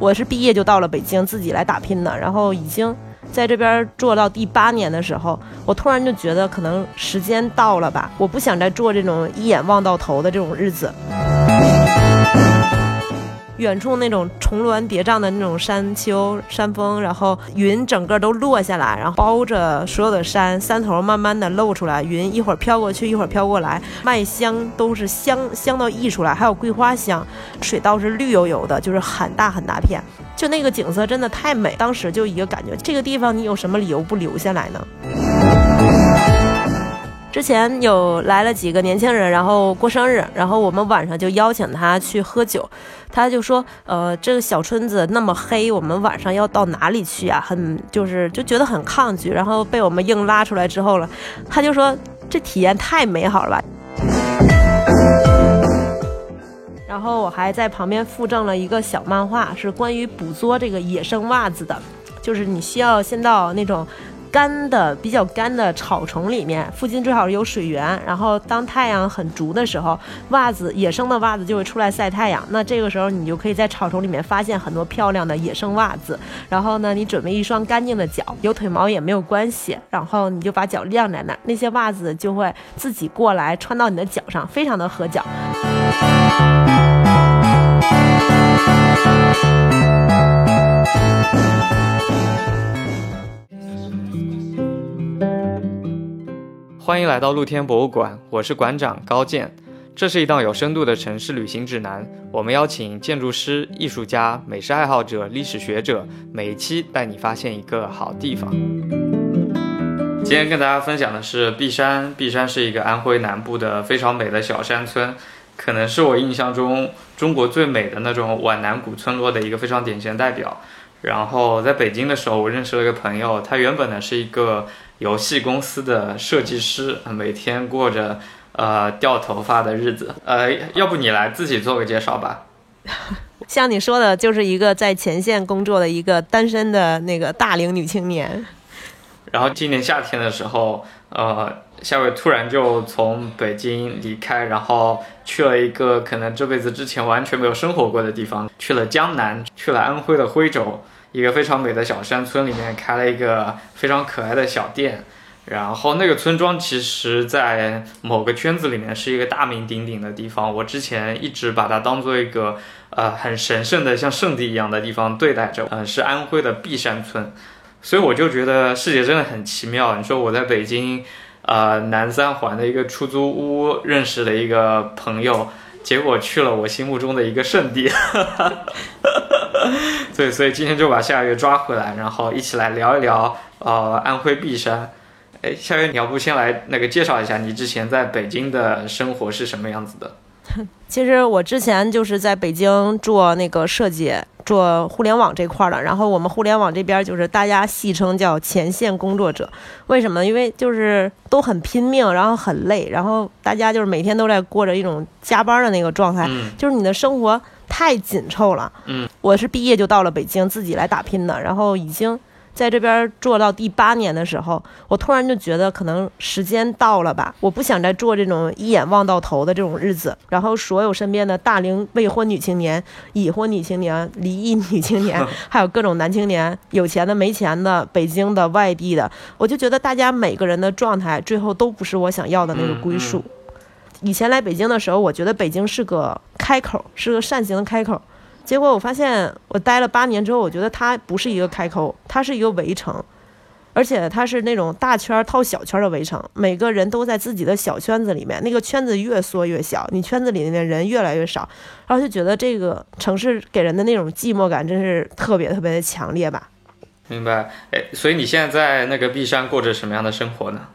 我是毕业就到了北京，自己来打拼的，然后已经在这边做到第八年的时候，我突然就觉得可能时间到了吧，我不想再做这种一眼望到头的这种日子。远处那种重峦叠嶂的那种山丘、山峰，然后云整个都落下来，然后包着所有的山，山头慢慢的露出来，云一会儿飘过去，一会儿飘过来，麦香都是香香到溢出来，还有桂花香，水稻是绿油油的，就是很大很大片，就那个景色真的太美，当时就一个感觉，这个地方你有什么理由不留下来呢？之前有来了几个年轻人，然后过生日，然后我们晚上就邀请他去喝酒，他就说，呃，这个小村子那么黑，我们晚上要到哪里去啊？很就是就觉得很抗拒，然后被我们硬拉出来之后了，他就说这体验太美好了吧。然后我还在旁边附赠了一个小漫画，是关于捕捉这个野生袜子的，就是你需要先到那种。干的比较干的草丛里面，附近最好是有水源。然后当太阳很足的时候，袜子野生的袜子就会出来晒太阳。那这个时候你就可以在草丛里面发现很多漂亮的野生袜子。然后呢，你准备一双干净的脚，有腿毛也没有关系。然后你就把脚晾在那儿，那些袜子就会自己过来穿到你的脚上，非常的合脚。欢迎来到露天博物馆，我是馆长高健。这是一档有深度的城市旅行指南，我们邀请建筑师、艺术家、美食爱好者、历史学者，每一期带你发现一个好地方。今天跟大家分享的是璧山，璧山是一个安徽南部的非常美的小山村，可能是我印象中中国最美的那种皖南古村落的一个非常典型代表。然后在北京的时候，我认识了一个朋友，他原本呢是一个。游戏公司的设计师，每天过着呃掉头发的日子。呃，要不你来自己做个介绍吧。像你说的，就是一个在前线工作的一个单身的那个大龄女青年。然后今年夏天的时候，呃，夏伟突然就从北京离开，然后去了一个可能这辈子之前完全没有生活过的地方，去了江南，去了安徽的徽州。一个非常美的小山村里面开了一个非常可爱的小店，然后那个村庄其实，在某个圈子里面是一个大名鼎鼎的地方。我之前一直把它当做一个呃很神圣的像圣地一样的地方对待着。嗯，是安徽的璧山村，所以我就觉得世界真的很奇妙。你说我在北京，呃南三环的一个出租屋认识了一个朋友。结果去了我心目中的一个圣地，对，所以今天就把夏月抓回来，然后一起来聊一聊呃安徽璧山。哎，夏月，你要不先来那个介绍一下你之前在北京的生活是什么样子的？其实我之前就是在北京做那个设计。做互联网这块的，然后我们互联网这边就是大家戏称叫前线工作者，为什么？因为就是都很拼命，然后很累，然后大家就是每天都在过着一种加班的那个状态，就是你的生活太紧凑了。嗯，我是毕业就到了北京，自己来打拼的，然后已经。在这边做到第八年的时候，我突然就觉得可能时间到了吧，我不想再做这种一眼望到头的这种日子。然后所有身边的大龄未婚女青年、已婚女青年、离异女青年，还有各种男青年，有钱的、没钱的、北京的、外地的，我就觉得大家每个人的状态最后都不是我想要的那个归宿。以前来北京的时候，我觉得北京是个开口，是个扇形的开口。结果我发现，我待了八年之后，我觉得它不是一个开口，它是一个围城，而且它是那种大圈套小圈的围城，每个人都在自己的小圈子里面，那个圈子越缩越小，你圈子里面人越来越少，然后就觉得这个城市给人的那种寂寞感真是特别特别的强烈吧。明白，哎，所以你现在在那个璧山过着什么样的生活呢？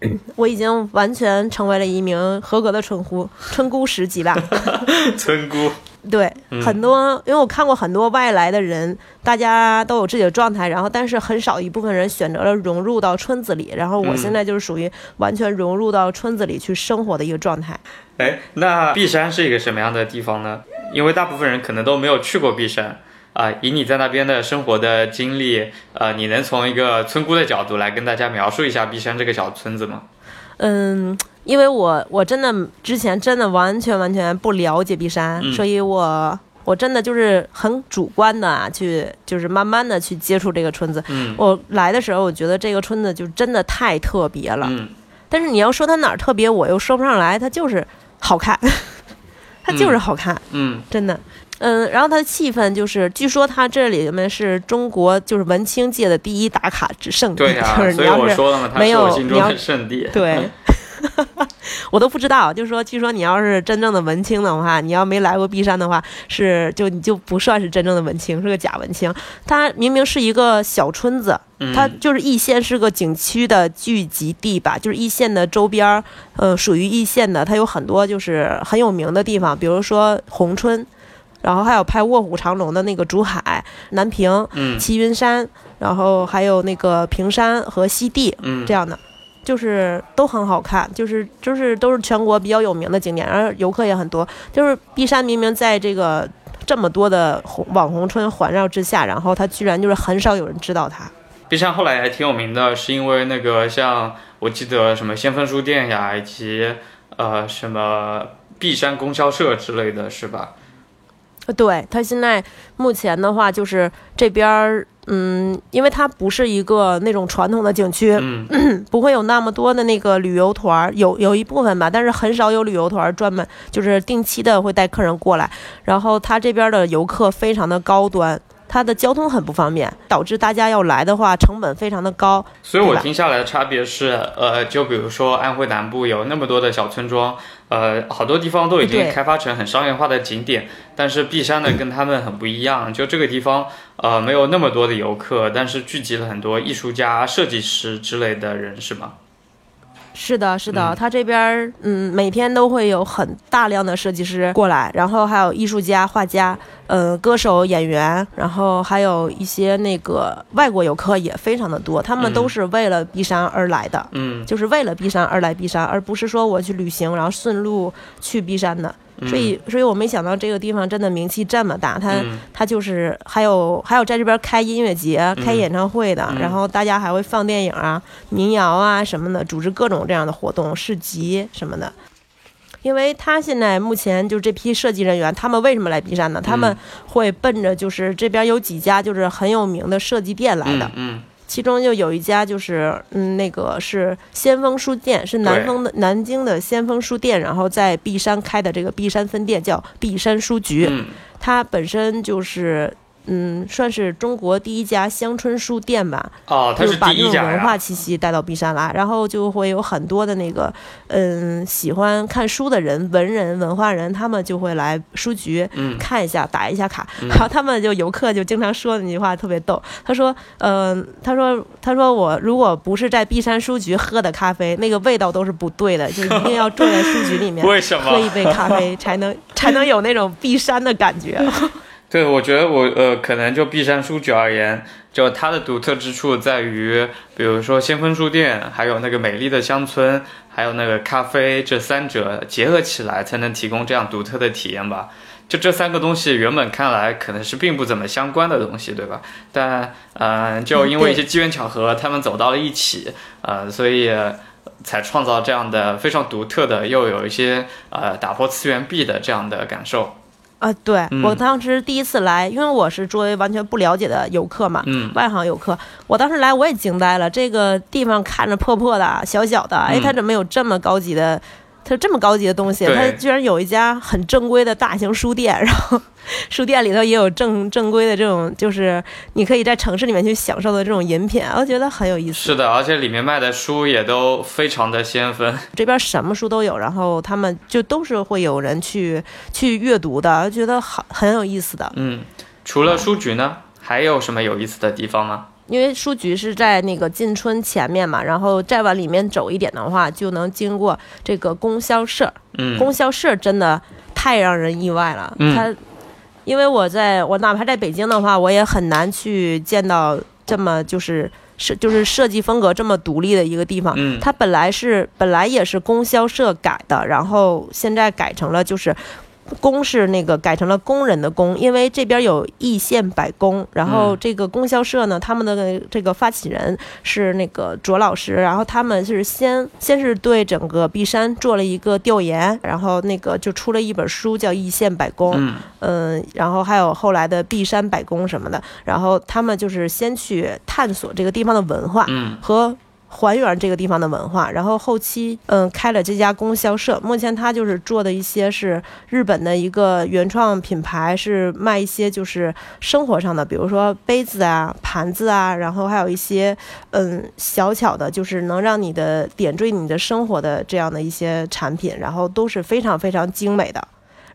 我已经完全成为了一名合格的村姑，村姑十级吧。村姑。对，很多，因为我看过很多外来的人，大家都有自己的状态，然后但是很少一部分人选择了融入到村子里，然后我现在就是属于完全融入到村子里去生活的一个状态。哎，那璧山是一个什么样的地方呢？因为大部分人可能都没有去过璧山啊，以你在那边的生活的经历，呃，你能从一个村姑的角度来跟大家描述一下璧山这个小村子吗？嗯，因为我我真的之前真的完全完全不了解璧山，所以我我真的就是很主观的啊，去就是慢慢的去接触这个村子。嗯我来的时候，我觉得这个村子就真的太特别了。嗯但是你要说它哪儿特别，我又说不上来，它就是好看，它就是好看，嗯真的。嗯，然后它的气氛就是，据说它这里面是中国就是文青界的第一打卡之圣地，对啊、就是所以你要是我说了嘛，它没有是我心中你要的圣地。对，我都不知道。就是说，据说你要是真正的文青的话，你要没来过璧山的话，是就你就不算是真正的文青，是个假文青。它明明是一个小村子，嗯它就是易县是个景区的聚集地吧，就是易县的周边儿，呃，属于易县的，它有很多就是很有名的地方，比如说宏春。然后还有拍《卧虎藏龙》的那个竹海、南平、嗯齐云山，然后还有那个平山和西递，嗯这样的，就是都很好看，就是就是都是全国比较有名的景点，然后游客也很多。就是璧山明明在这个这么多的红网红村环绕之下，然后它居然就是很少有人知道它。璧山后来还挺有名的，是因为那个像我记得什么先锋书店呀，以及呃什么璧山供销社之类的是吧？呃对，它现在目前的话，就是这边儿，嗯，因为它不是一个那种传统的景区，嗯 不会有那么多的那个旅游团儿，有有一部分吧，但是很少有旅游团儿专门就是定期的会带客人过来。然后他这边的游客非常的高端，它的交通很不方便，导致大家要来的话成本非常的高。所以我听下来的差别是，呃，就比如说安徽南部有那么多的小村庄，呃，好多地方都已经开发成很商业化的景点，但是璧山呢跟他们很不一样，就这个地方，呃，没有那么多的游客，但是聚集了很多艺术家、设计师之类的人，是吗？是的，是的，嗯它这边儿嗯每天都会有很大量的设计师过来，然后还有艺术家、画家，呃，歌手、演员，然后还有一些那个外国游客也非常的多，他们嗯都是为了璧山而来的。嗯就是为了璧山而来璧山，而不是说我去旅行，然后顺路去璧山的。所以，所以我没想到这个地方真的名气这么大。它，嗯它就是还有还有在这边开音乐节、开演唱会的，嗯然后大家还会放电影啊、民谣啊什么的，组织各种这样的活动、市集什么的。因为他现在目前就这批设计人员，他们为什么来璧山呢？他们会奔着就是这边有几家就是很有名的设计店来的，嗯其中就有一家就是，嗯，那个是先锋书店，是南丰的南京的先锋书店，然后在璧山开的这个璧山分店叫璧山书局，嗯。它本身就是，嗯，算是中国第一家乡村书店吧，哦，它就是是把这种文化。气息带到璧山来，然后就会有很多的那个，嗯，喜欢看书的人、文人、文化人，他们就会来书局，嗯。看一下，打一下卡，嗯。然后他们就游客就经常说的那句话特别逗，他说，嗯、他说，他说我如果不是在璧山书局喝的咖啡，那个味道都是不对的，就一定要坐在书局里面为什么？喝一杯咖啡，才能才能有那种璧山的感觉。对，我觉得我呃，可能就璧山书局而言，就它的独特之处在于，比如说先锋书店，还有那个美丽的乡村，还有那个咖啡，这三者结合起来，才能提供这样独特的体验吧。就这三个东西，原本看来可能是并不怎么相关的东西，对吧？但呃，就因为一些机缘巧合，他们走到了一起，呃，所以。才创造这样的非常独特的，又有一些呃打破次元壁的这样的感受。啊，对、嗯我当时第一次来，因为我是作为完全不了解的游客嘛，嗯外行游客，我当时来我也惊呆了，这个地方看着破破的、小小的，哎，嗯它怎么有这么高级的？它这么高级的东西，它居然有一家很正规的大型书店，然后书店里头也有正正规的这种，就是你可以在城市里面去享受的这种饮品，我觉得很有意思。是的，而且里面卖的书也都非常的先锋。这边什么书都有，然后他们就都是会有人去去阅读的，觉得很很有意思的。嗯，除了书局呢，还有什么有意思的地方吗？因为书局是在那个进春前面嘛，然后再往里面走一点的话，就能经过这个供销社。嗯供销社真的太让人意外了，嗯它，因为我在我哪怕在北京的话，我也很难去见到这么就是设就是设计风格这么独立的一个地方。嗯它本来是本来也是供销社改的，然后现在改成了就是。宫是那个改成了工人的工，因为这边有易县百工，然后这个供销社呢，他们的这个发起人是那个卓老师，然后他们是先先是对整个璧山做了一个调研，然后那个就出了一本书叫《易县百工》，嗯，然后还有后来的璧山百工什么的，然后他们就是先去探索这个地方的文化和。还原这个地方的文化，然后后期嗯开了这家供销社。目前他就是做的一些是日本的一个原创品牌，是卖一些就是生活上的，比如说杯子啊、盘子啊，然后还有一些嗯小巧的，就是能让你的点缀你的生活的这样的一些产品，然后都是非常非常精美的。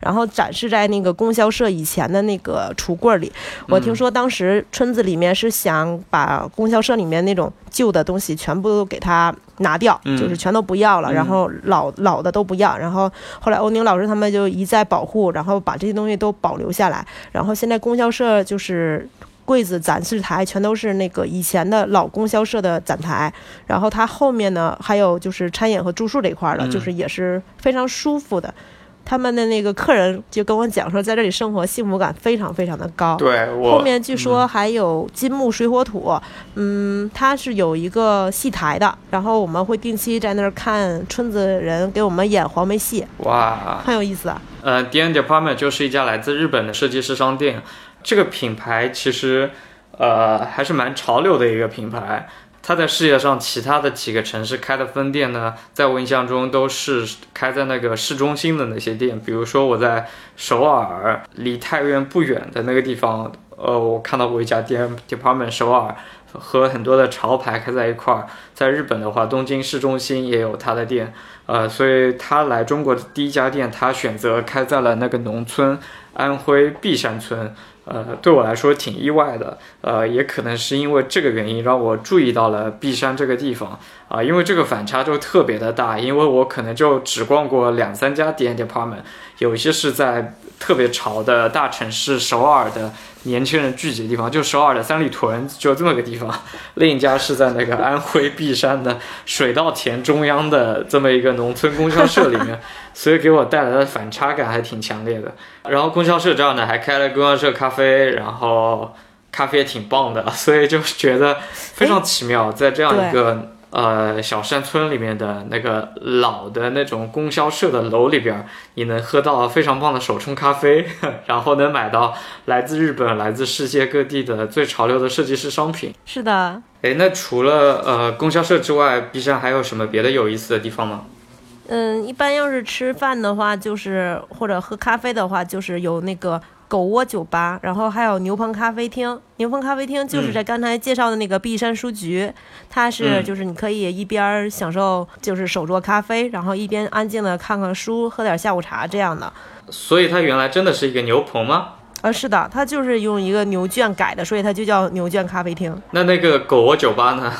然后展示在那个供销社以前的那个橱柜里。我听说当时村子里面是想把供销社里面那种旧的东西全部都给它拿掉，就是全都不要了，然后老老的都不要。然后后来欧宁老师他们就一再保护，然后把这些东西都保留下来。然后现在供销社就是柜子展示台全都是那个以前的老供销社的展台。然后它后面呢还有就是餐饮和住宿这一块的，就是也是非常舒服的。他们的那个客人就跟我讲说，在这里生活幸福感非常非常的高。对，后面据说还有金木水火土，嗯，它是有一个戏台的，然后我们会定期在那儿看村子人给我们演黄梅戏。哇，很有意思啊。呃，D N Department 就是一家来自日本的设计师商店，这个品牌其实呃还是蛮潮流的一个品牌。他在世界上其他的几个城市开的分店呢，在我印象中都是开在那个市中心的那些店，比如说我在首尔离太原不远的那个地方，呃，我看到过一家店，Department 首尔和很多的潮牌开在一块儿。在日本的话，东京市中心也有他的店，呃，所以他来中国的第一家店，他选择开在了那个农村安徽璧山村。呃，对我来说挺意外的，呃，也可能是因为这个原因让我注意到了璧山这个地方啊，因为这个反差就特别的大，因为我可能就只逛过两三家 D N Department，有一些是在特别潮的大城市首尔的年轻人聚集的地方，就首尔的三里屯就这么个地方，另一家是在那个安徽璧山的水稻田中央的这么一个农村供销社里面。所以给我带来的反差感还挺强烈的。然后供销社这样呢还开了供销社咖啡，然后咖啡也挺棒的，所以就觉得非常奇妙，在这样一个呃小山村里面的那个老的那种供销社的楼里边，你能喝到非常棒的手冲咖啡，然后能买到来自日本、来自世界各地的最潮流的设计师商品。是的。哎，那除了呃供销社之外，B 站还有什么别的有意思的地方吗？嗯，一般要是吃饭的话，就是或者喝咖啡的话，就是有那个狗窝酒吧，然后还有牛棚咖啡厅。牛棚咖啡厅就是在刚才介绍的那个碧山书局，它是就是你可以一边享受就是手做咖啡，然后一边安静的看看书，喝点下午茶这样的。所以它原来真的是一个牛棚吗？啊，是的，它就是用一个牛圈改的，所以它就叫牛圈咖啡厅。那那个狗窝酒吧呢？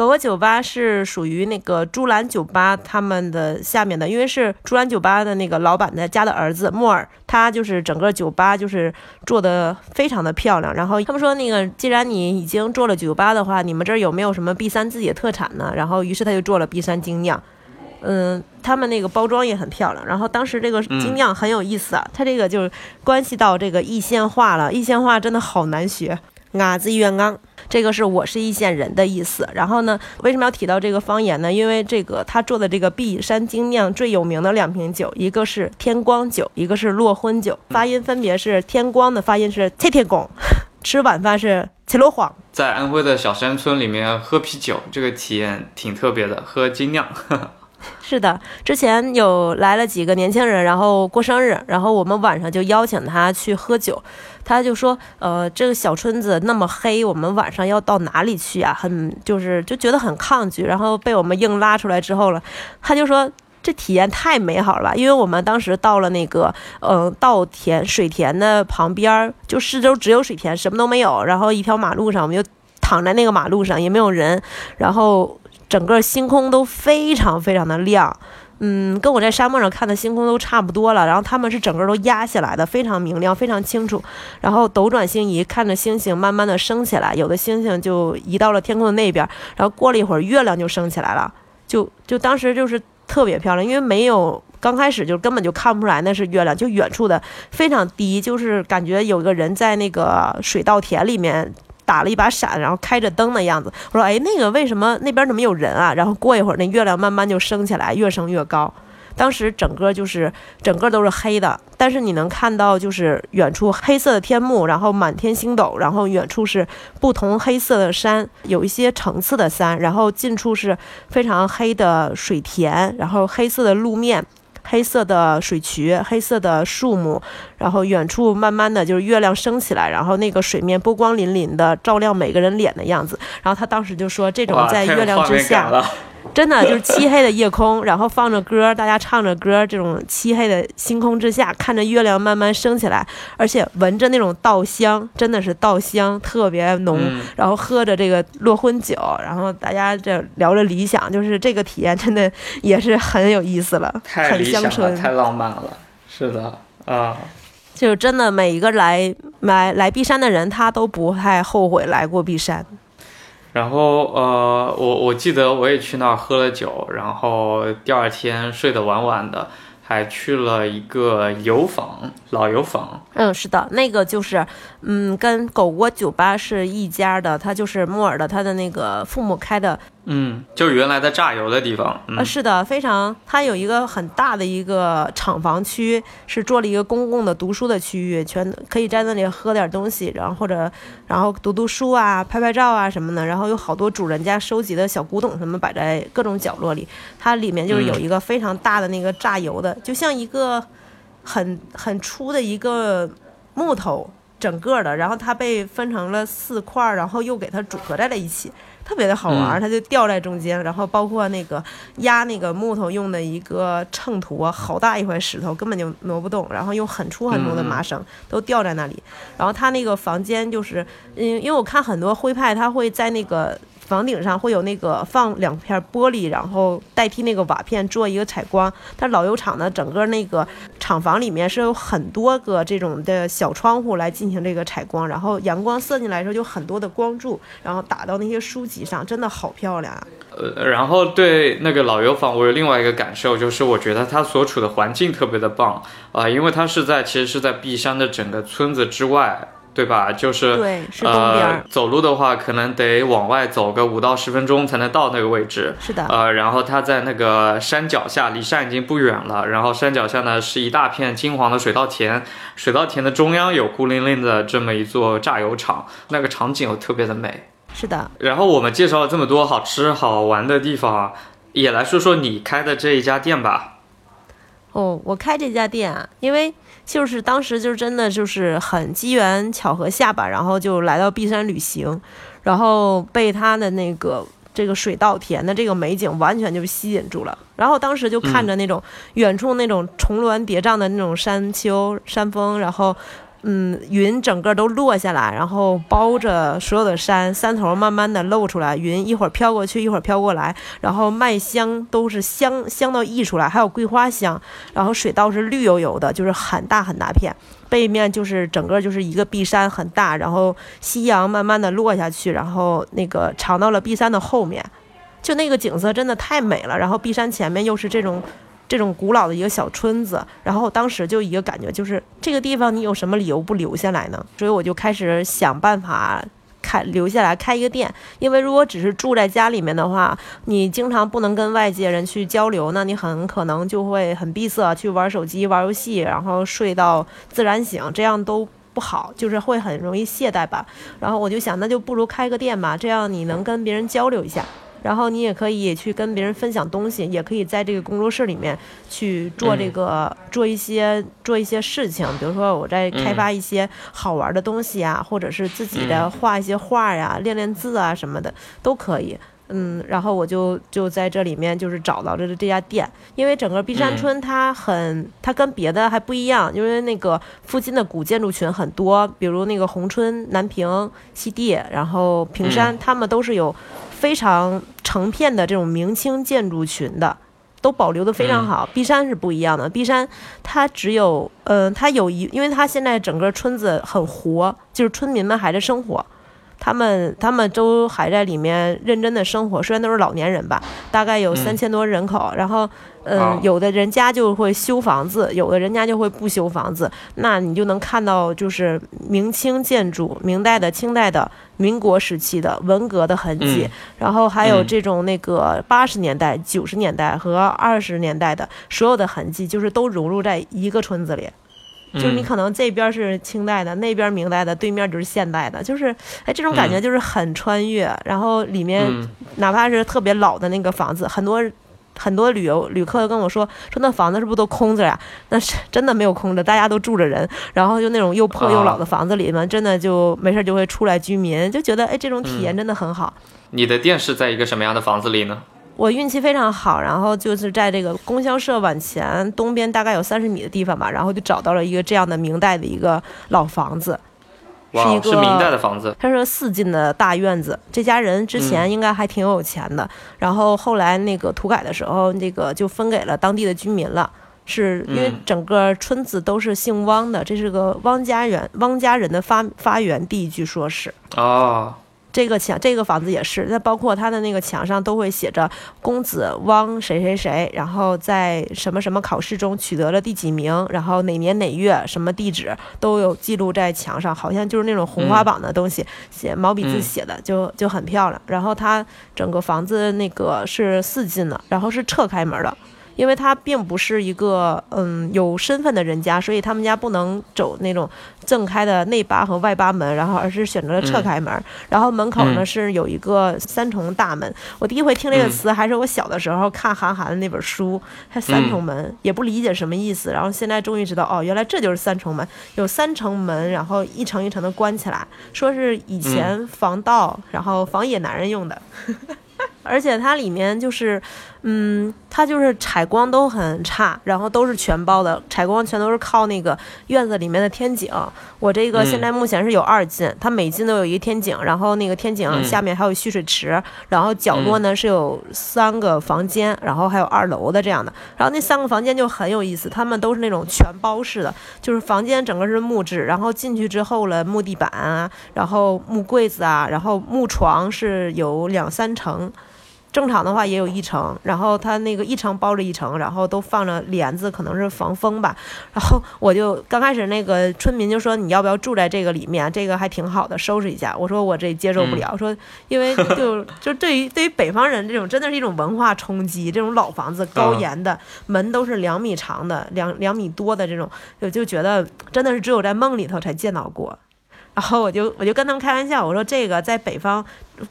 狗狗酒吧是属于那个朱兰酒吧他们的下面的，因为是朱兰酒吧的那个老板的家的儿子莫尔，他就是整个酒吧就是做的非常的漂亮。然后他们说那个既然你已经做了酒吧的话，你们这儿有没有什么 B 三自己的特产呢？然后于是他就做了 B 三精酿，嗯，他们那个包装也很漂亮。然后当时这个精酿很有意思啊，它这个就是关系到这个易县话了，易县话真的好难学，伢子远刚。这个是我是易县人的意思，然后呢，为什么要提到这个方言呢？因为这个他做的这个碧山精酿最有名的两瓶酒，一个是天光酒，一个是落婚酒，发音分别是天光的发音是切天光，吃晚饭是切罗晃。在安徽的小山村里面喝啤酒，这个体验挺特别的，喝精酿。是的，之前有来了几个年轻人，然后过生日，然后我们晚上就邀请他去喝酒，他就说，呃，这个小村子那么黑，我们晚上要到哪里去啊？很就是就觉得很抗拒，然后被我们硬拉出来之后了，他就说这体验太美好了吧，因为我们当时到了那个，呃，稻田水田的旁边儿，就四周只有水田，什么都没有，然后一条马路上，我们就躺在那个马路上，也没有人，然后。整个星空都非常非常的亮，嗯，跟我在沙漠上看的星空都差不多了。然后他们是整个都压下来的，非常明亮，非常清楚。然后斗转星移，看着星星慢慢的升起来，有的星星就移到了天空的那边。然后过了一会儿，月亮就升起来了，就就当时就是特别漂亮，因为没有刚开始就根本就看不出来那是月亮，就远处的非常低，就是感觉有个人在那个水稻田里面打了一把伞，然后开着灯的样子。我说，哎，那个为什么那边怎么有人啊？然后过一会儿，那月亮慢慢就升起来，越升越高。当时整个就是整个都是黑的，但是你能看到就是远处黑色的天幕，然后满天星斗，然后远处是不同黑色的山，有一些层次的山，然后近处是非常黑的水田，然后黑色的路面，黑色的水渠，黑色的树木，然后远处慢慢的就是月亮升起来，然后那个水面波光粼粼的照亮每个人脸的样子。然后他当时就说，这种在月亮之下。真的就是漆黑的夜空，然后放着歌，大家唱着歌，这种漆黑的星空之下，看着月亮慢慢升起来，而且闻着那种稻香，真的是稻香特别浓，然后喝着这个落婚酒，然后大家这聊着理想，就是这个体验真的也是很有意思了，很乡村，太浪漫了，是的啊，就真的每一个来来来璧山的人，他都不太后悔来过璧山。然后呃，我我记得我也去那儿喝了酒，然后第二天睡得晚晚的，还去了一个油坊，老油坊。嗯，是的，那个就是，嗯，跟狗窝酒吧是一家的，他就是木耳的，他的那个父母开的。嗯，就是原来的榨油的地方。啊，是的，非常，它有一个很大的一个厂房区，是做了一个公共的读书的区域，全可以在那里喝点东西，然后或者然后读读书啊，拍拍照啊什么的。然后有好多主人家收集的小古董什么摆在各种角落里。它里面就是有一个非常大的那个榨油的，就像一个很 很粗的一个木头整个的，然后它被分成了四块，然后又给它组合在了一起。特别的好玩，它就吊在中间，然后包括那个压那个木头用的一个秤砣，好大一块石头，根本就挪不动，然后用很粗很粗的麻绳都吊在那里。然后它那个房间就是，嗯，因为我看很多徽派，他会在那个。房顶上会有那个放两片玻璃，然后代替那个瓦片做一个采光。它老油厂的整个那个厂房里面是有很多个这种的小窗户来进行这个采光，然后阳光射进来的时候就很多的光柱，然后打到那些书籍上，真的好漂亮啊。呃，然后对那个老油坊，我有另外一个感受，就是我觉得它所处的环境特别的棒啊，因为它是在其实是在璧山的整个村子之外。对吧？就是对，是东边。走路的话，可能得往外走个五到十分钟才能到那个位置。是的。呃，然后它在那个山脚下，离山已经不远了。然后山脚下呢，是一大片金黄的水稻田。水稻田的中央有孤零零的这么一座榨油厂，那个场景又特别的美。是的。然后我们介绍了这么多好吃好玩的地方，也来说说你开的这一家店吧。哦，我开这家店啊，因为。就是当时就真的就是很机缘巧合下吧，然后就来到璧山旅行，然后被他的那个这个水稻田的这个美景完全就吸引住了，然后当时就看着那种远处那种重峦叠嶂的那种山丘山峰，然后。嗯，云整个都落下来，然后包着所有的山，山头慢慢的露出来，云一会儿飘过去，一会儿飘过来，然后麦香都是香香到溢出来，还有桂花香，然后水稻是绿油油的，就是很大很大片，背面就是整个就是一个碧山很大，然后夕阳慢慢的落下去，然后那个藏到了碧山的后面，就那个景色真的太美了，然后碧山前面又是这种。这种古老的一个小村子，然后当时就一个感觉，就是这个地方你有什么理由不留下来呢？所以我就开始想办法开留下来开一个店。因为如果只是住在家里面的话，你经常不能跟外界人去交流，那你很可能就会很闭塞，去玩手机、玩游戏，然后睡到自然醒，这样都不好，就是会很容易懈怠吧。然后我就想，那就不如开个店吧，这样你能跟别人交流一下。然后你也可以去跟别人分享东西，也可以在这个工作室里面去做这个做一些做一些事情，比如说我在开发一些好玩的东西啊，或者是自己的画一些画呀，练练字啊什么的都可以。嗯，然后我就就在这里面就是找到了这家店，因为整个碧山村它很它跟别的还不一样，因为那个附近的古建筑群很多，比如那个宏春、南平、西地，然后平山，他们都是有。非常成片的这种明清建筑群的，都保留的非常好。璧山是不一样的，璧山它只有，嗯，它有一，因为它现在整个村子很活，就是村民们还在生活，他们他们都还在里面认真的生活，虽然都是老年人吧，大概有三千多人口，然后。嗯，有的人家就会修房子，有的人家就会不修房子。那你就能看到，就是明清建筑、明代的、清代的、民国时期的、文革的痕迹，然后还有这种那个八十年代、九十年代和二十年代的所有的痕迹，就是都融入在一个村子里。就是你可能这边是清代的，那边明代的，对面就是现代的，就是哎，这种感觉就是很穿越。然后里面哪怕是特别老的那个房子，很多。很多旅游旅客跟我说说那房子是不是都空着呀？那是真的没有空着，大家都住着人。然后就那种又破又老的房子里面，真的就没事就会出来居民，就觉得哎，这种体验真的很好。你的店是在一个什么样的房子里呢？我运气非常好，然后就是在这个供销社往前东边大概有三十米的地方吧，然后就找到了一个这样的明代的一个老房子。是一个是明代的房子，它是四进的大院子。这家人之前应该还挺有钱的，然后后来那个土改的时候，那个就分给了当地的居民了。是因为整个村子都是姓汪的，这是个汪家园，汪家人的发发源地，据说是。哦。这个墙，这个房子也是，那包括他的那个墙上都会写着“公子汪谁谁谁”，然后在什么什么考试中取得了第几名，然后哪年哪月，什么地址都有记录在墙上，好像就是那种红花榜的东西，写毛笔字写的，就就很漂亮。然后它整个房子那个是四进的，然后是侧开门的。因为他并不是一个嗯有身份的人家，所以他们家不能走那种正开的内八和外八门，然后而是选择了侧开门。然后门口呢是有一个三重大门。我第一回听这个词还是我小的时候看韩寒的那本书，还三重门也不理解什么意思。然后现在终于知道哦，原来这就是三重门，有三层门，然后一层一层的关起来，说是以前防盗，然后防野男人用的。而且它里面就是，嗯，它就是采光都很差，然后都是全包的，采光全都是靠那个院子里面的天井。我这个现在目前是有二进，它每进都有一个天井，然后那个天井下面还有蓄水池，然后角落呢是有三个房间，然后还有二楼的这样的。然后那三个房间就很有意思，他们都是那种全包式的，就是房间整个是木质，然后进去之后了木地板啊，然后木柜子啊，然后木床是有两三层。正常的话也有一层，然后它那个一层包着一层，然后都放着帘子，可能是防风吧。然后我就刚开始那个村民就说你要不要住在这个里面？这个还挺好的，收拾一下。我说我这接受不了，说因为就就对于对于北方人这种真的是一种文化冲击。这种老房子高檐的门都是两米长的，两两米多的这种，就就觉得真的是只有在梦里头才见到过。然后我就我就跟他们开玩笑，我说这个在北方，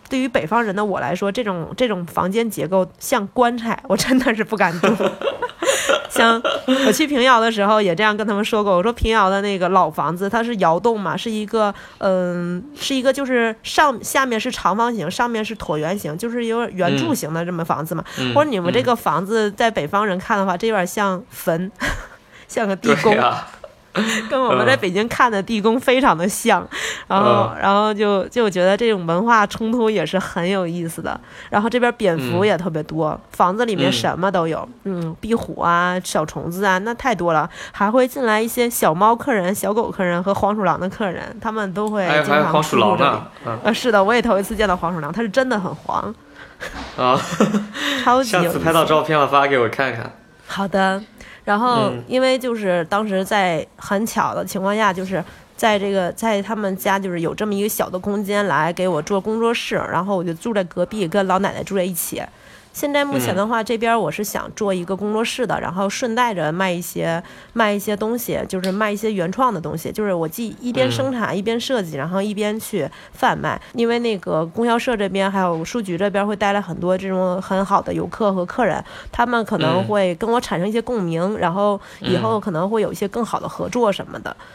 对于北方人的我来说，这种这种房间结构像棺材，我真的是不敢住。像我去平遥的时候也这样跟他们说过，我说平遥的那个老房子它是窑洞嘛，是一个嗯，是一个就是上下面是长方形，上面是椭圆形，就是有点圆柱形的这么房子嘛。或者你们这个房子在北方人看的话，这有点像坟，像个地宫。跟我们在北京看的地宫非常的像，然后然后就就觉得这种文化冲突也是很有意思的。然后这边蝙蝠也特别多，房子里面什么都有，嗯，壁虎啊，小虫子啊，那太多了。还会进来一些小猫客人、小狗客人和黄鼠狼的客人，他们都会经常黄鼠狼呢。呃，是的，我也头一次见到黄鼠狼，它是真的很黄啊，超级。下次拍到照片了发给我看看。好的。然后，因为就是当时在很巧的情况下，就是在这个在他们家，就是有这么一个小的空间来给我做工作室，然后我就住在隔壁，跟老奶奶住在一起。现在目前的话，这边我是想做一个工作室的，然后顺带着卖一些卖一些东西，就是卖一些原创的东西，就是我既一边生产一边设计，然后一边去贩卖。因为那个供销社这边还有书局这边会带来很多这种很好的游客和客人，他们可能会跟我产生一些共鸣，然后以后可能会有一些更好的合作什么的。嗯，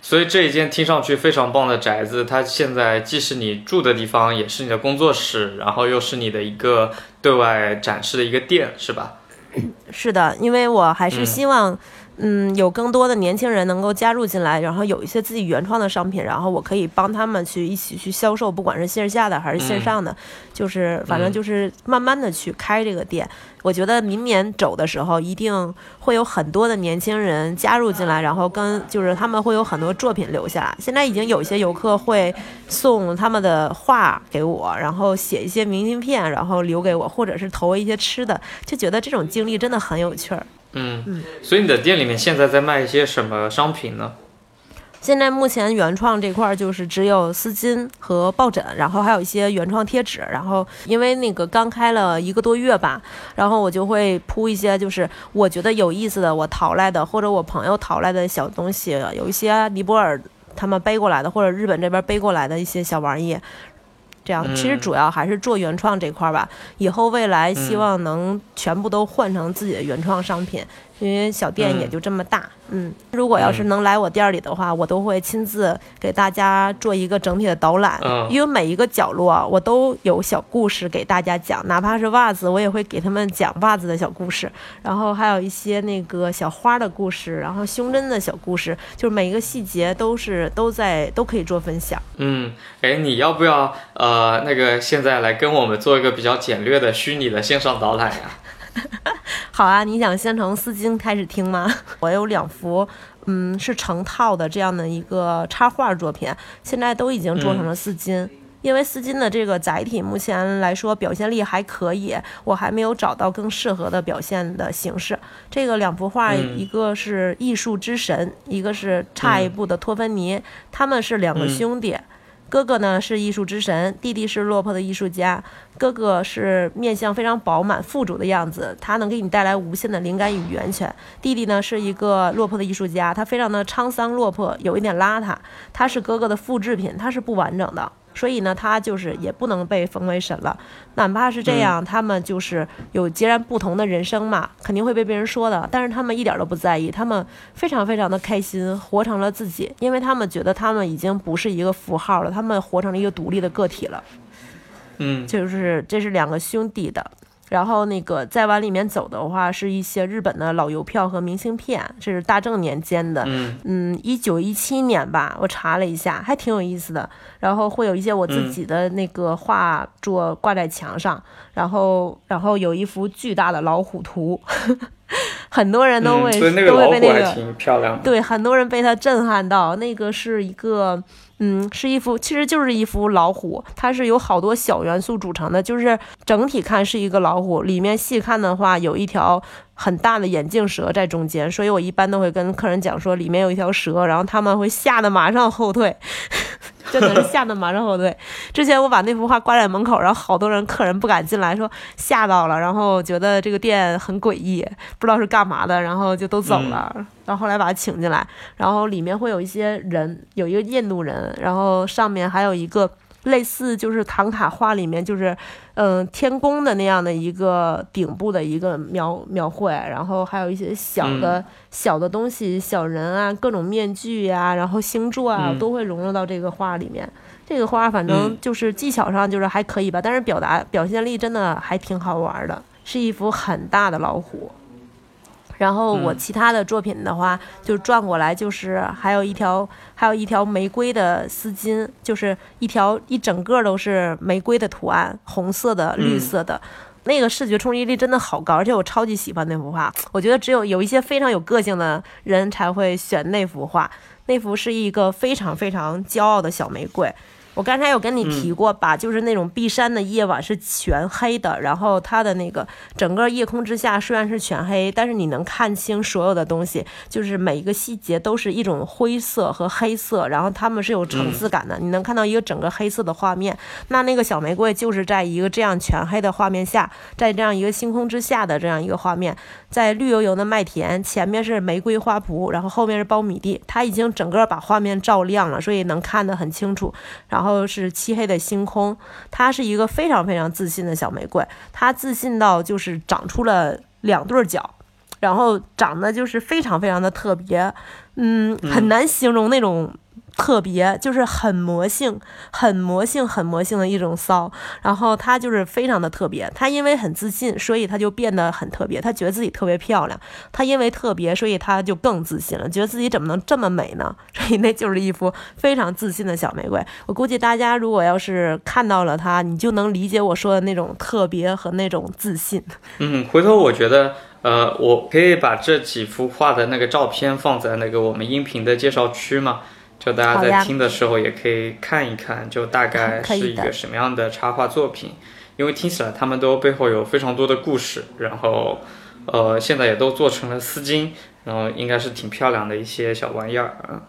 所以这一间听上去非常棒的宅子，它现在既是你住的地方，也是你的工作室，然后又是你的一个对外展示的一个店，是吧？是的，因为我还是希望，嗯，有更多的年轻人能够加入进来，然后有一些自己原创的商品，然后我可以帮他们去一起去销售，不管是线下的还是线上的，就是反正就是慢慢的去开这个店。我觉得明年走的时候，一定会有很多的年轻人加入进来，然后跟就是他们会有很多作品留下来。现在已经有一些游客会送他们的画给我，然后写一些明信片，然后留给我，或者是投一些吃的，就觉得这种经历真的很有趣儿。嗯，所以你的店里面现在在卖一些什么商品呢？现在目前原创这块儿就是只有丝巾和抱枕，然后还有一些原创贴纸。然后因为那个刚开了一个多月吧，然后我就会铺一些就是我觉得有意思的，我淘来的或者我朋友淘来的小东西，有一些尼泊尔他们背过来的，或者日本这边背过来的一些小玩意。这样其实主要还是做原创这块儿吧。以后未来希望能全部都换成自己的原创商品。因为小店也就这么大，嗯，如果要是能来我店里的话，我都会亲自给大家做一个整体的导览，因为每一个角落我都有小故事给大家讲，哪怕是袜子，我也会给他们讲袜子的小故事，然后还有一些那个小花的故事，然后胸针的小故事，就是每一个细节都是都在都可以做分享。嗯，哎，你要不要呃那个现在来跟我们做一个比较简略的虚拟的线上导览呀？好啊，你想先从丝巾开始听吗？我有两幅，嗯，是成套的这样的一个插画作品，现在都已经做成了丝巾。因为丝巾的这个载体目前来说表现力还可以，我还没有找到更适合的表现的形式。这个两幅画，一个是艺术之神，一个是差一步的托芬尼，他们是两个兄弟。哥哥呢是艺术之神，弟弟是落魄的艺术家。哥哥是面相非常饱满、富足的样子，他能给你带来无限的灵感与源泉。弟弟呢是一个落魄的艺术家，他非常的沧桑落魄，有一点邋遢。他是哥哥的复制品，他是不完整的。所以呢，他就是也不能被封为神了，哪怕是这样，他们就是有截然不同的人生嘛，肯定会被别人说的。但是他们一点都不在意，他们非常非常的开心，活成了自己，因为他们觉得他们已经不是一个符号了，他们活成了一个独立的个体了。嗯，就是这是两个兄弟的。然后那个再往里面走的话，是一些日本的老邮票和明信片，这是大正年间的，嗯，一九一七年吧，我查了一下，还挺有意思的。然后会有一些我自己的那个画作挂在墙上，然后然后有一幅巨大的老虎图，很多人都会都会被那个漂亮，对，很多人被它震撼到，那个是一个。嗯，是一幅，其实就是一幅老虎，它是由好多小元素组成的，就是整体看是一个老虎，里面细看的话有一条很大的眼镜蛇在中间，所以我一般都会跟客人讲说里面有一条蛇，然后他们会吓得马上后退。真的是吓得马上后退。之前我把那幅画挂在门口，然后好多人客人不敢进来，说吓到了，然后觉得这个店很诡异，不知道是干嘛的，然后就都走了。然后后来把他请进来，然后里面会有一些人，有一个印度人，然后上面还有一个。类似就是唐卡画里面就是，嗯，天宫的那样的一个顶部的一个描描绘，然后还有一些小的小的东西，小人啊，各种面具呀，然后星座啊，都会融入到这个画里面。这个画反正就是技巧上就是还可以吧，但是表达表现力真的还挺好玩的，是一幅很大的老虎。然后我其他的作品的话，就转过来，就是还有一条，还有一条玫瑰的丝巾，就是一条一整个都是玫瑰的图案，红色的、绿色的，那个视觉冲击力真的好高，而且我超级喜欢那幅画。我觉得只有有一些非常有个性的人才会选那幅画，那幅是一个非常非常骄傲的小玫瑰。我刚才有跟你提过吧，就是那种碧山的夜晚是全黑的，然后它的那个整个夜空之下虽然是全黑，但是你能看清所有的东西，就是每一个细节都是一种灰色和黑色，然后它们是有层次感的，你能看到一个整个黑色的画面。那那个小玫瑰就是在一个这样全黑的画面下，在这样一个星空之下的这样一个画面，在绿油油的麦田前面是玫瑰花圃，然后后面是苞米地，它已经整个把画面照亮了，所以能看得很清楚，然后。然后是漆黑的星空，它是一个非常非常自信的小玫瑰，它自信到就是长出了两对脚，然后长得就是非常非常的特别，嗯，很难形容那种特别，就是很魔性、很魔性、很魔性的一种骚。然后他就是非常的特别，他因为很自信，所以他就变得很特别。他觉得自己特别漂亮，他因为特别，所以他就更自信了，觉得自己怎么能这么美呢？所以那就是一幅非常自信的小玫瑰。我估计大家如果要是看到了他，你就能理解我说的那种特别和那种自信。嗯，回头我觉得。呃，我可以把这几幅画的那个照片放在那个我们音频的介绍区吗，就大家在听的时候也可以看一看，就大概是一个什么样的插画作品。因为听起来他们都背后有非常多的故事，然后呃，现在也都做成了丝巾，然后应该是挺漂亮的一些小玩意儿啊。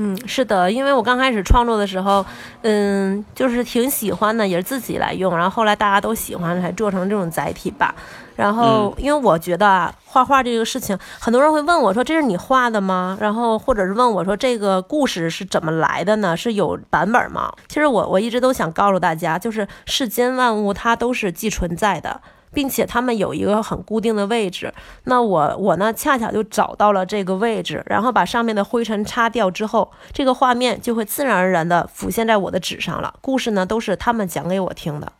嗯，是的，因为我刚开始创作的时候，嗯，就是挺喜欢的，也是自己来用，然后后来大家都喜欢，才做成这种载体吧。然后，因为我觉得啊，画画这个事情，很多人会问我说：“这是你画的吗？”然后或者是问我说：“这个故事是怎么来的呢？是有版本吗？”其实我我一直都想告诉大家，就是世间万物它都是既存在的。并且他们有一个很固定的位置，那我我呢恰巧就找到了这个位置，然后把上面的灰尘擦掉之后，这个画面就会自然而然的浮现在我的纸上了。故事呢都是他们讲给我听的。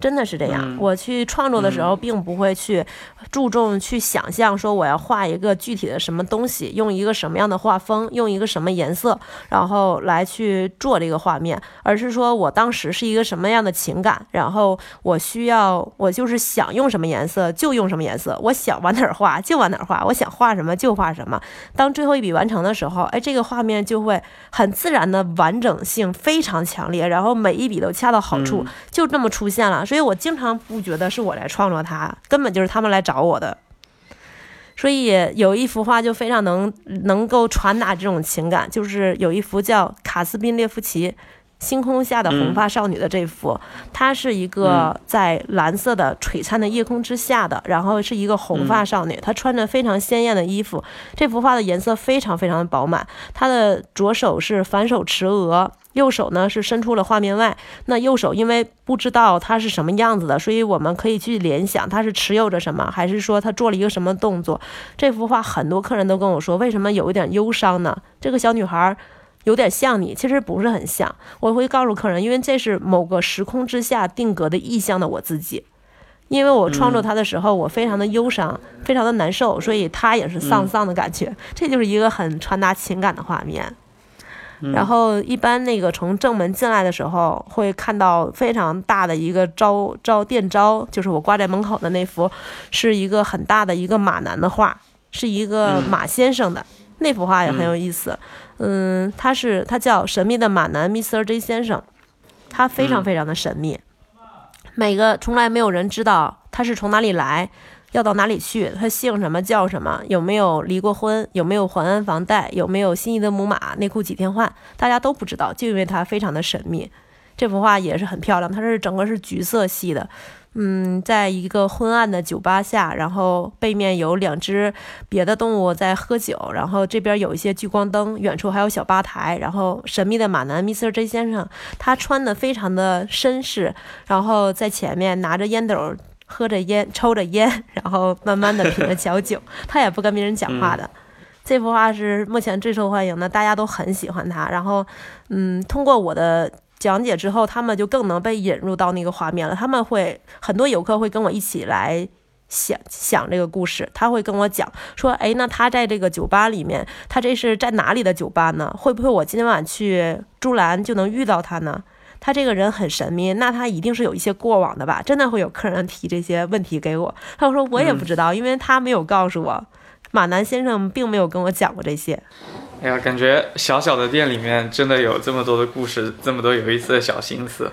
真的是这样，我去创作的时候，并不会去注重去想象说我要画一个具体的什么东西，用一个什么样的画风，用一个什么颜色，然后来去做这个画面，而是说我当时是一个什么样的情感，然后我需要，我就是想用什么颜色就用什么颜色，我想往哪儿画就往哪儿画，我想画什么就画什么。当最后一笔完成的时候，哎，这个画面就会很自然的完整性非常强烈，然后每一笔都恰到好处，就这么出现了。所以我经常不觉得是我来创作它，根本就是他们来找我的。所以有一幅画就非常能能够传达这种情感，就是有一幅叫《卡斯宾列夫奇》。星空下的红发少女的这幅，它是一个在蓝色的璀璨的夜空之下的，然后是一个红发少女，她穿着非常鲜艳的衣服。这幅画的颜色非常非常的饱满，她的左手是反手持额，右手呢是伸出了画面外。那右手因为不知道它是什么样子的，所以我们可以去联想它是持有着什么，还是说它做了一个什么动作。这幅画很多客人都跟我说，为什么有一点忧伤呢？这个小女孩。有点像你，其实不是很像。我会告诉客人，因为这是某个时空之下定格的意象的我自己。因为我创作它的时候，我非常的忧伤，非常的难受，所以它也是丧丧的感觉。这就是一个很传达情感的画面。然后一般那个从正门进来的时候，会看到非常大的一个招招店招，就是我挂在门口的那幅，是一个很大的一个马男的画，是一个马先生的那幅画也很有意思。嗯，他是他叫神秘的马男 Mr. J 先生，他非常非常的神秘，每个从来没有人知道他是从哪里来，要到哪里去，他姓什么叫什么，有没有离过婚，有没有还完房贷，有没有心仪的母马，内裤几天换，大家都不知道，就因为他非常的神秘。这幅画也是很漂亮，它是整个是橘色系的。嗯，在一个昏暗的酒吧下，然后背面有两只别的动物在喝酒，然后这边有一些聚光灯，远处还有小吧台，然后神秘的马男 Mr. J 先生，他穿的非常的绅士，然后在前面拿着烟斗，喝着烟，抽着烟，然后慢慢的品着小酒，他也不跟别人讲话的。这幅画是目前最受欢迎的，大家都很喜欢它。然后，嗯，通过我的。讲解之后，他们就更能被引入到那个画面了。他们会很多游客会跟我一起来想想这个故事。他会跟我讲说：“哎，那他在这个酒吧里面，他这是在哪里的酒吧呢？会不会我今晚去朱兰就能遇到他呢？他这个人很神秘，那他一定是有一些过往的吧？真的会有客人提这些问题给我。他说我也不知道，因为他没有告诉我，马南先生并没有跟我讲过这些。”哎呀，感觉小小的店里面真的有这么多的故事，这么多有意思的小心思。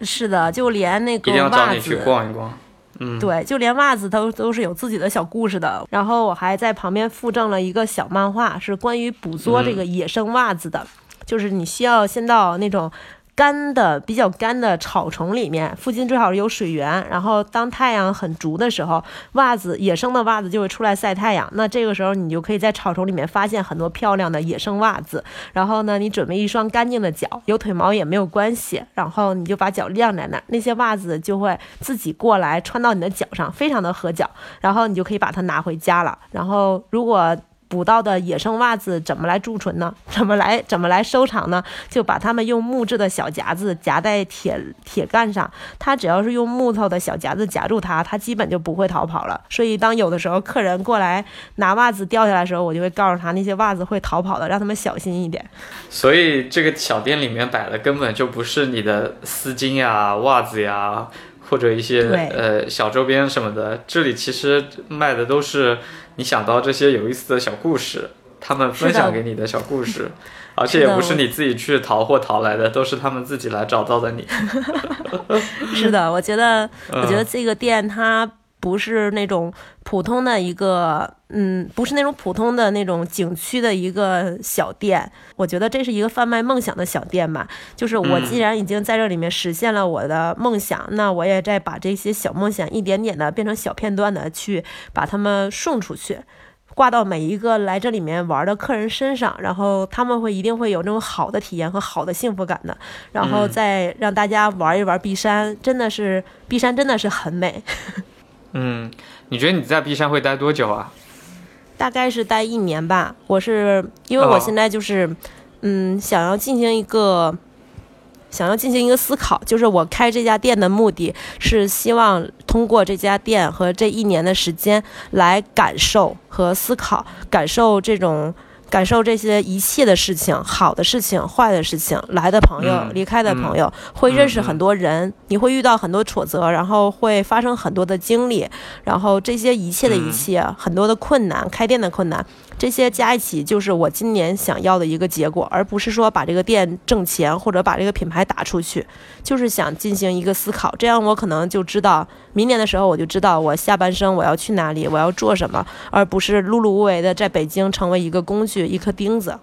是的，就连那个一定要找你去逛一逛。嗯，对，就连袜子都都是有自己的小故事的。然后我还在旁边附赠了一个小漫画，是关于捕捉这个野生袜子的，就是你需要先到那种。干的比较干的草丛里面，附近最好是有水源。然后当太阳很足的时候，袜子野生的袜子就会出来晒太阳。那这个时候你就可以在草丛里面发现很多漂亮的野生袜子。然后呢，你准备一双干净的脚，有腿毛也没有关系。然后你就把脚晾在那儿，那些袜子就会自己过来穿到你的脚上，非常的合脚。然后你就可以把它拿回家了。然后如果捕到的野生袜子怎么来贮存呢？怎么来怎么来收藏呢？就把它们用木质的小夹子夹在铁铁杆上，它只要是用木头的小夹子夹住它，它基本就不会逃跑了。所以当有的时候客人过来拿袜子掉下来的时候，我就会告诉他那些袜子会逃跑的，让他们小心一点。所以这个小店里面摆的根本就不是你的丝巾呀、袜子呀，或者一些呃小周边什么的，这里其实卖的都是。你想到这些有意思的小故事，他们分享给你的小故事，而且也不是你自己去淘货淘来的，都是他们自己来找到的你。是的，我觉得，我觉得这个店它不是那种普通的一个，嗯，不是那种普通的那种景区的一个小店。我觉得这是一个贩卖梦想的小店吧。就是我既然已经在这里面实现了我的梦想，那我也在把这些小梦想一点点的变成小片段的去把它们送出去，挂到每一个来这里面玩的客人身上，然后他们会一定会有那种好的体验和好的幸福感的，然后再让大家玩一玩璧山，真的是璧山真的是很美。嗯，你觉得你在璧山会待多久啊？大概是待一年吧。我是因为我现在就是，嗯，想要进行一个，想要进行一个思考，就是我开这家店的目的是希望通过这家店和这一年的时间来感受和思考，感受这种。感受这些一切的事情，好的事情、坏的事情，来的朋友、离开的朋友，会认识很多人，你会遇到很多挫折，然后会发生很多的经历，然后这些一切的一切，很多的困难，开店的困难。这些加一起就是我今年想要的一个结果，而不是说把这个店挣钱或者把这个品牌打出去，就是想进行一个思考，这样我可能就知道明年的时候我就知道我下半生我要去哪里，我要做什么，而不是碌碌无为的在北京成为一个工具、一颗钉子。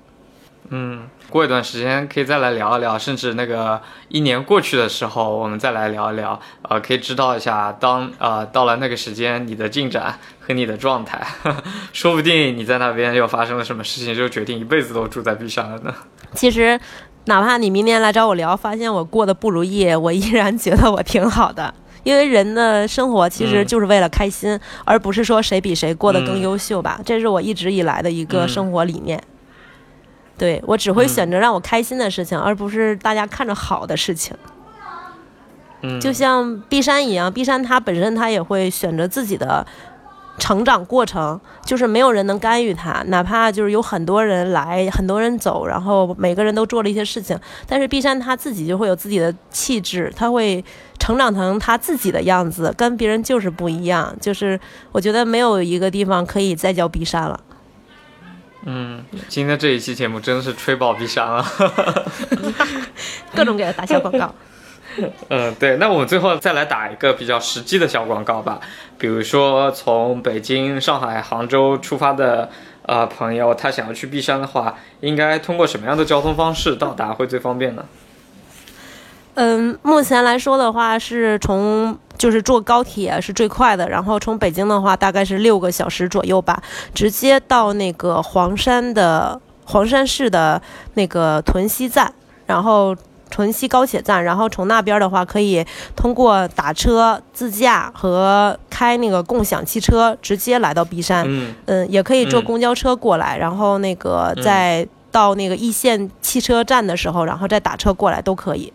嗯，过一段时间可以再来聊一聊，甚至那个一年过去的时候，我们再来聊一聊，呃，可以知道一下，当呃到了那个时间，你的进展和你的状态，说不定你在那边又发生了什么事情，就决定一辈子都住在碧山了呢。其实，哪怕你明年来找我聊，发现我过得不如意，我依然觉得我挺好的，因为人的生活其实就是为了开心，而不是说谁比谁过得更优秀吧。这是我一直以来的一个生活理念。对我只会选择让我开心的事情，而不是大家看着好的事情。嗯，就像碧山一样，碧山他本身他也会选择自己的成长过程，就是没有人能干预他，哪怕就是有很多人来，很多人走，然后每个人都做了一些事情，但是碧山他自己就会有自己的气质，他会成长成他自己的样子，跟别人就是不一样。就是我觉得没有一个地方可以再叫碧山了。嗯，今天这一期节目真的是吹爆碧山了，各种给他打小广告。嗯，对，那我们最后再来打一个比较实际的小广告吧。比如说从北京、上海、杭州出发的呃朋友，他想要去璧山的话，应该通过什么样的交通方式到达会最方便呢？嗯，目前来说的话，是从就是坐高铁是最快的，然后从北京的话大概是六个小时左右吧，直接到那个黄山的黄山市的那个屯溪站，然后屯溪高铁站，然后从那边的话可以通过打车、自驾和开那个共享汽车直接来到璧山。嗯，嗯，也可以坐公交车过来，然后那个再到那个易县汽车站的时候，然后再打车过来都可以。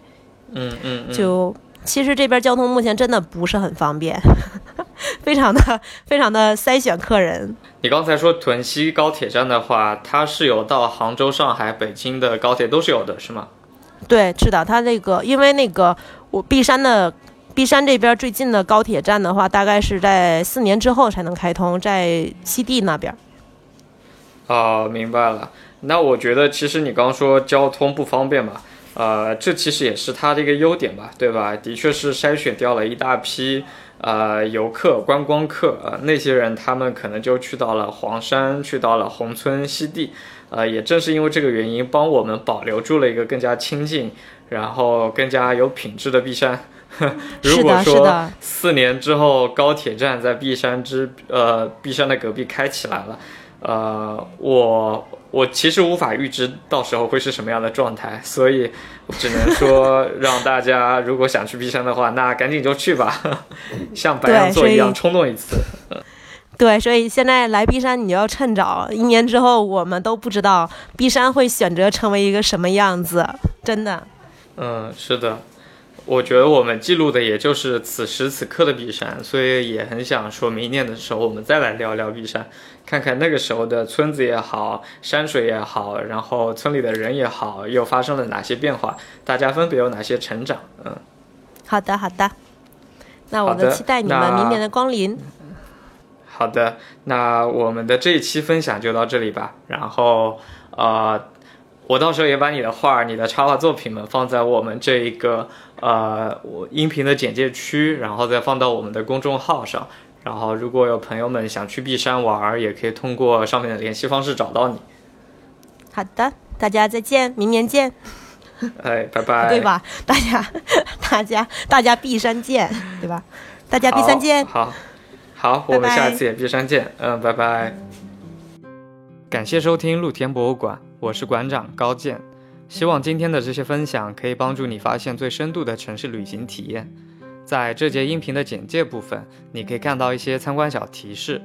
嗯嗯，就其实这边交通目前真的不是很方便，非常的非常的筛选客人。你刚才说屯溪高铁站的话，它是有到杭州、上海、北京的高铁都是有的，是吗？对，是的，它那个因为那个我璧山的璧山这边最近的高铁站的话，大概是在四年之后才能开通，在西递那边。哦，明白了。那我觉得其实你刚说交通不方便嘛。呃，这其实也是它的一个优点吧，对吧？的确是筛选掉了一大批呃游客、观光客，呃，那些人他们可能就去到了黄山，去到了宏村、西地，呃，也正是因为这个原因，帮我们保留住了一个更加亲近，然后更加有品质的璧山。如果说四年之后高铁站在璧山之呃璧山的隔壁开起来了，呃，我。我其实无法预知到时候会是什么样的状态，所以只能说让大家如果想去璧山的话，那赶紧就去吧，像白羊座一样冲动一次。对，所以现在来璧山你就要趁早，一年之后我们都不知道璧山会选择成为一个什么样子，真的。嗯，是的，我觉得我们记录的也就是此时此刻的璧山，所以也很想说明年的时候我们再来聊聊璧山，看看那个时候的村子也好，山水也好，然后村里的人也好，又发生了哪些变化，大家分别有哪些成长？嗯，好的，好的。那我们期待你们明年的光临。好的，那我们的这一期分享就到这里吧。然后，呃，我到时候也把你的画、你的插画作品们放在我们这一个呃我音频的简介区，然后再放到我们的公众号上。然后，如果有朋友们想去璧山玩儿，也可以通过上面的联系方式找到你。好的，大家再见，明年见，哎，拜拜，对？吧？大家，大家，大家璧山见，对吧？大家璧山见。好，好，我们下次也璧山见。嗯，拜拜。感谢收听露天博物馆，我是馆长高健。希望今天的这些分享可以帮助你发现最深度的城市旅行体验。在这节音频的简介部分，你可以看到一些参观小提示。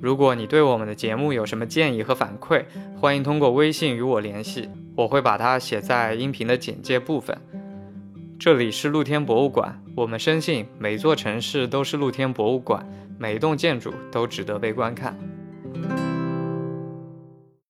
如果你对我们的节目有什么建议和反馈，欢迎通过微信与我联系，我会把它写在音频的简介部分。这里是露天博物馆，我们深信每座城市都是露天博物馆，每一栋建筑都值得被观看。